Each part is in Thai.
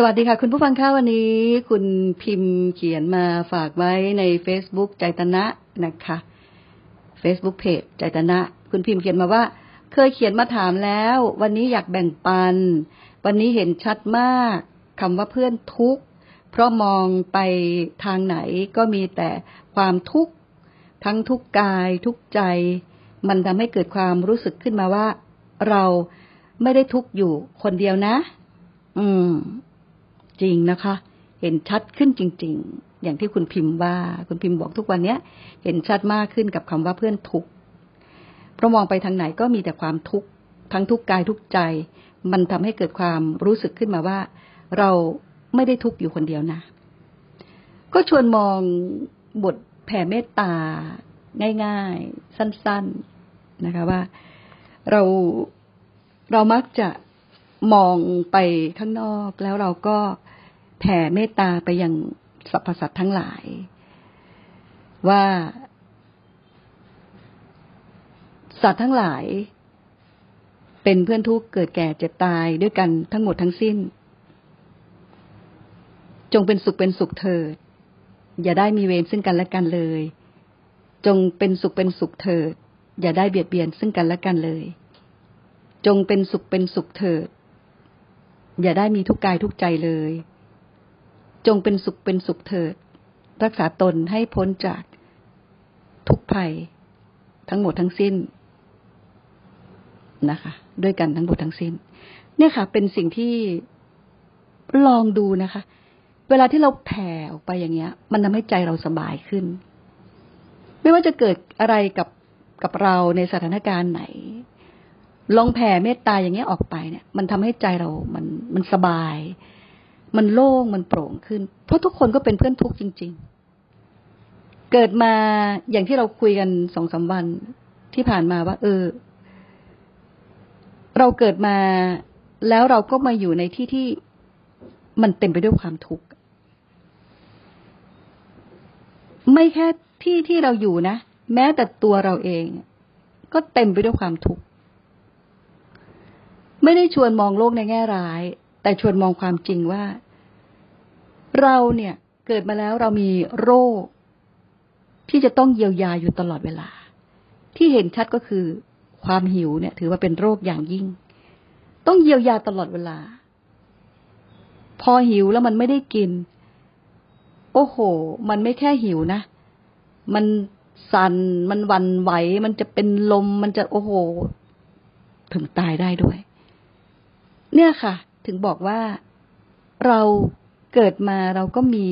สวัสดีค่ะ คุณผู้ฟังค่ะวันนี้ คุณพิมพ์เขียนมาฝากไว้ใน Facebook ใจตนะนะคะ Facebook เพจใจตนะ คุณพิมพ์เขียนมาว่า เคยเขียนมาถามแล้ว วันนี้อยากแบ่งปัน วันนี้เห็นชัดมากคำว่าเพื่อนทุกข์ เพราะมองไปทางไหนก็มีแต่ความทุกข์ ทั้งทุกกายทุกใจ มันทำให้เกิดความรู้สึกขึ้นมาว่า เราไม่ได้ทุกข์อยู่คนเดียวนะ อืม จริงนะคะ เห็นชัดขึ้นจริง ๆ อย่างที่คุณพิมพ์ว่า คุณพิมพ์บอกทุกวันเนี้ย เห็นชัดมากขึ้นกับคำว่าเพื่อนทุกข์เพราะมองไปทางไหนก็มีแต่ความทุกข์ทั้งทุกกายทุกใจ มันทำให้เกิดความรู้สึกขึ้นมาว่า เราไม่ได้ทุกข์อยู่คนเดียวนะ ก็ชวนมองบทแผ่เมตตาง่าย ๆ สั้น ๆนะคะว่า เราเรามักจะ มองไปข้างนอก แล้วเราก็แผ่เมตตาไปยังสรรพสัตว์ทั้งหลาย ว่า สัตว์ทั้งหลาย เป็นเพื่อนทุกข์เกิดแก่เจ็บตายด้วยกันทั้งหมดทั้งสิ้น จงเป็นสุขเป็นสุขเถิด อย่าได้มีเวรซึ่งกันและกันเลย จงเป็นสุขเป็นสุขเถิด อย่าได้เบียดเบียนซึ่งกันและกันเลย จงเป็นสุขเป็นสุขเถิด อย่าได้มีทุกกายทุกใจเลย จงเป็นสุขเป็นสุขเถิด รักษาตนให้พ้นจากทุกภัย ทั้งหมดทั้งสิ้นนะคะ ด้วยกันทั้งหมดทั้งสิ้น เนี่ยค่ะ เป็นสิ่งที่ลองดูนะคะ เวลาที่เราแผ่ออกไปอย่างเงี้ย มันทำให้ใจเราสบายขึ้น ไม่ว่าจะเกิดอะไรกับกับเราในสถานการณ์ไหน ลองแผ่เมตตาอย่างเงี้ยออกไปเนี่ย มันทำให้ใจเรามันมันสบาย มันโล่งมันโปร่งขึ้น เพราะทุกคนก็เป็นเพื่อนทุกข์จริง ๆ เกิดมาอย่างที่เราคุยกันสองสาวันที่ผ่านมาว่า เออ เราเกิดมาแล้วเราก็มาอยู่ในที่ที่มันเต็มไปด้วยความทุกข์ไม่แค่ที่ที่เราอยู่นะ แม้แต่ตัวเราเอง ก็เต็มไปด้วยความทุกข์ ไม่ได้ชวนมองโลกในแง่ร้าย แต่ชวนมองความจริงว่า เราเนี่ยเกิดมาแล้วเรามีโรค ที่จะต้องเยียวยาอยู่ตลอดเวลา ที่เห็นชัดก็คือ ความหิวเนี่ย ถือว่าเป็นโรคอย่างยิ่ง ต้องเยียวยาตลอดเวลา พอหิวแล้วมันไม่ได้กิน โอ้โห มันไม่แค่หิวนะ มันสัน่นมันวันไหว มันจะเป็นลม มันจะโอ้โห ถึงตายได้ด้วย เนี่ยค่ะ ถึงบอกว่าเราเกิดมาเราก็มี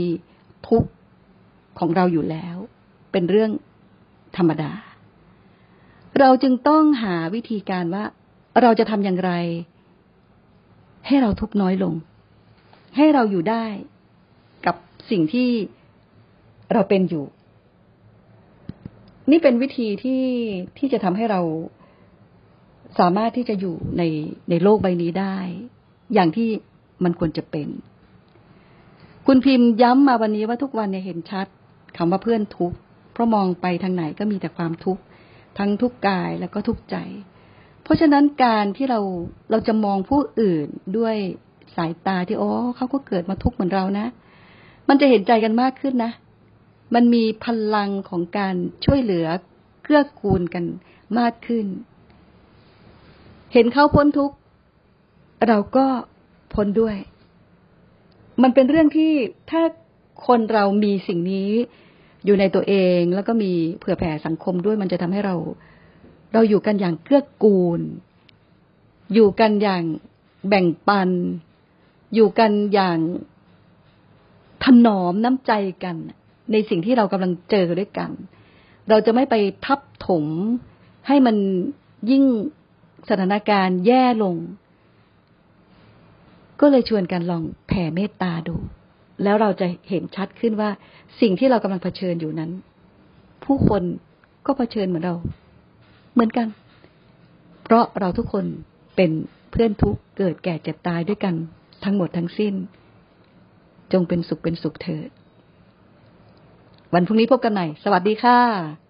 ทุกข์ของเราอยู่แล้ว เป็นเรื่องธรรมดา เราจึงต้องหาวิธีการว่า เราจะทำอย่างไร ให้เราทุกข์น้อยลง ให้เราอยู่ได้กับสิ่งที่เราเป็นอยู่ นี่เป็นวิธีที่ที่จะทำให้เรา สามารถที่จะอยู่ในในโลกใบนี้ได้ อย่างที่มันควรจะเป็น คุณพิมพ์ย้ำมาวันนี้ว่าทุกวันเนี่ยเห็นชัดคำว่าเพื่อนทุกข์เพราะมองไปทางไหนก็มีแต่ความทุกข์ทั้งทุกกายแล้วก็ทุกใจ เพราะฉะนั้นการที่เราเราจะมองผู้อื่นด้วยสายตาที่โอ้เขาก็เกิดมาทุกข์เหมือนเรานะ มันจะเห็นใจกันมากขึ้นนะ มันมีพลังของการช่วยเหลือเกื้อกูลกันมากขึ้น เห็นเขาพ้นทุกข์เราก็พ้นด้วย มันเป็นเรื่องที่ถ้าคนเรามีสิ่งนี้อยู่ในตัวเองแล้วก็มีเผื่อแผ่สังคมด้วยมันจะทำให้เรา เราอยู่กันอย่างเกื้อกูล อยู่กันอย่างแบ่งปัน อยู่กันอย่างถนอมน้ำใจกัน ในสิ่งที่เรากำลังเจอด้วยกัน เราจะไม่ไปทับถมให้มันยิ่ง สถานการณ์แย่ลง ก็เลยชวนกันลองแผ่เมตตาดู แล้วเราจะเห็นชัดขึ้นว่า สิ่งที่เรากำลังเผชิญอยู่นั้น ผู้คนก็เผชิญเหมือนเรา เหมือนกัน เพราะเราทุกคนเป็นเพื่อนทุกเกิดแก่เจ็บตายด้วยกัน ทั้งหมดทั้งสิ้น จงเป็นสุขเป็นสุขเถิดวันพรุ่งนี้พบกันใหม่ สวัสดีค่ะ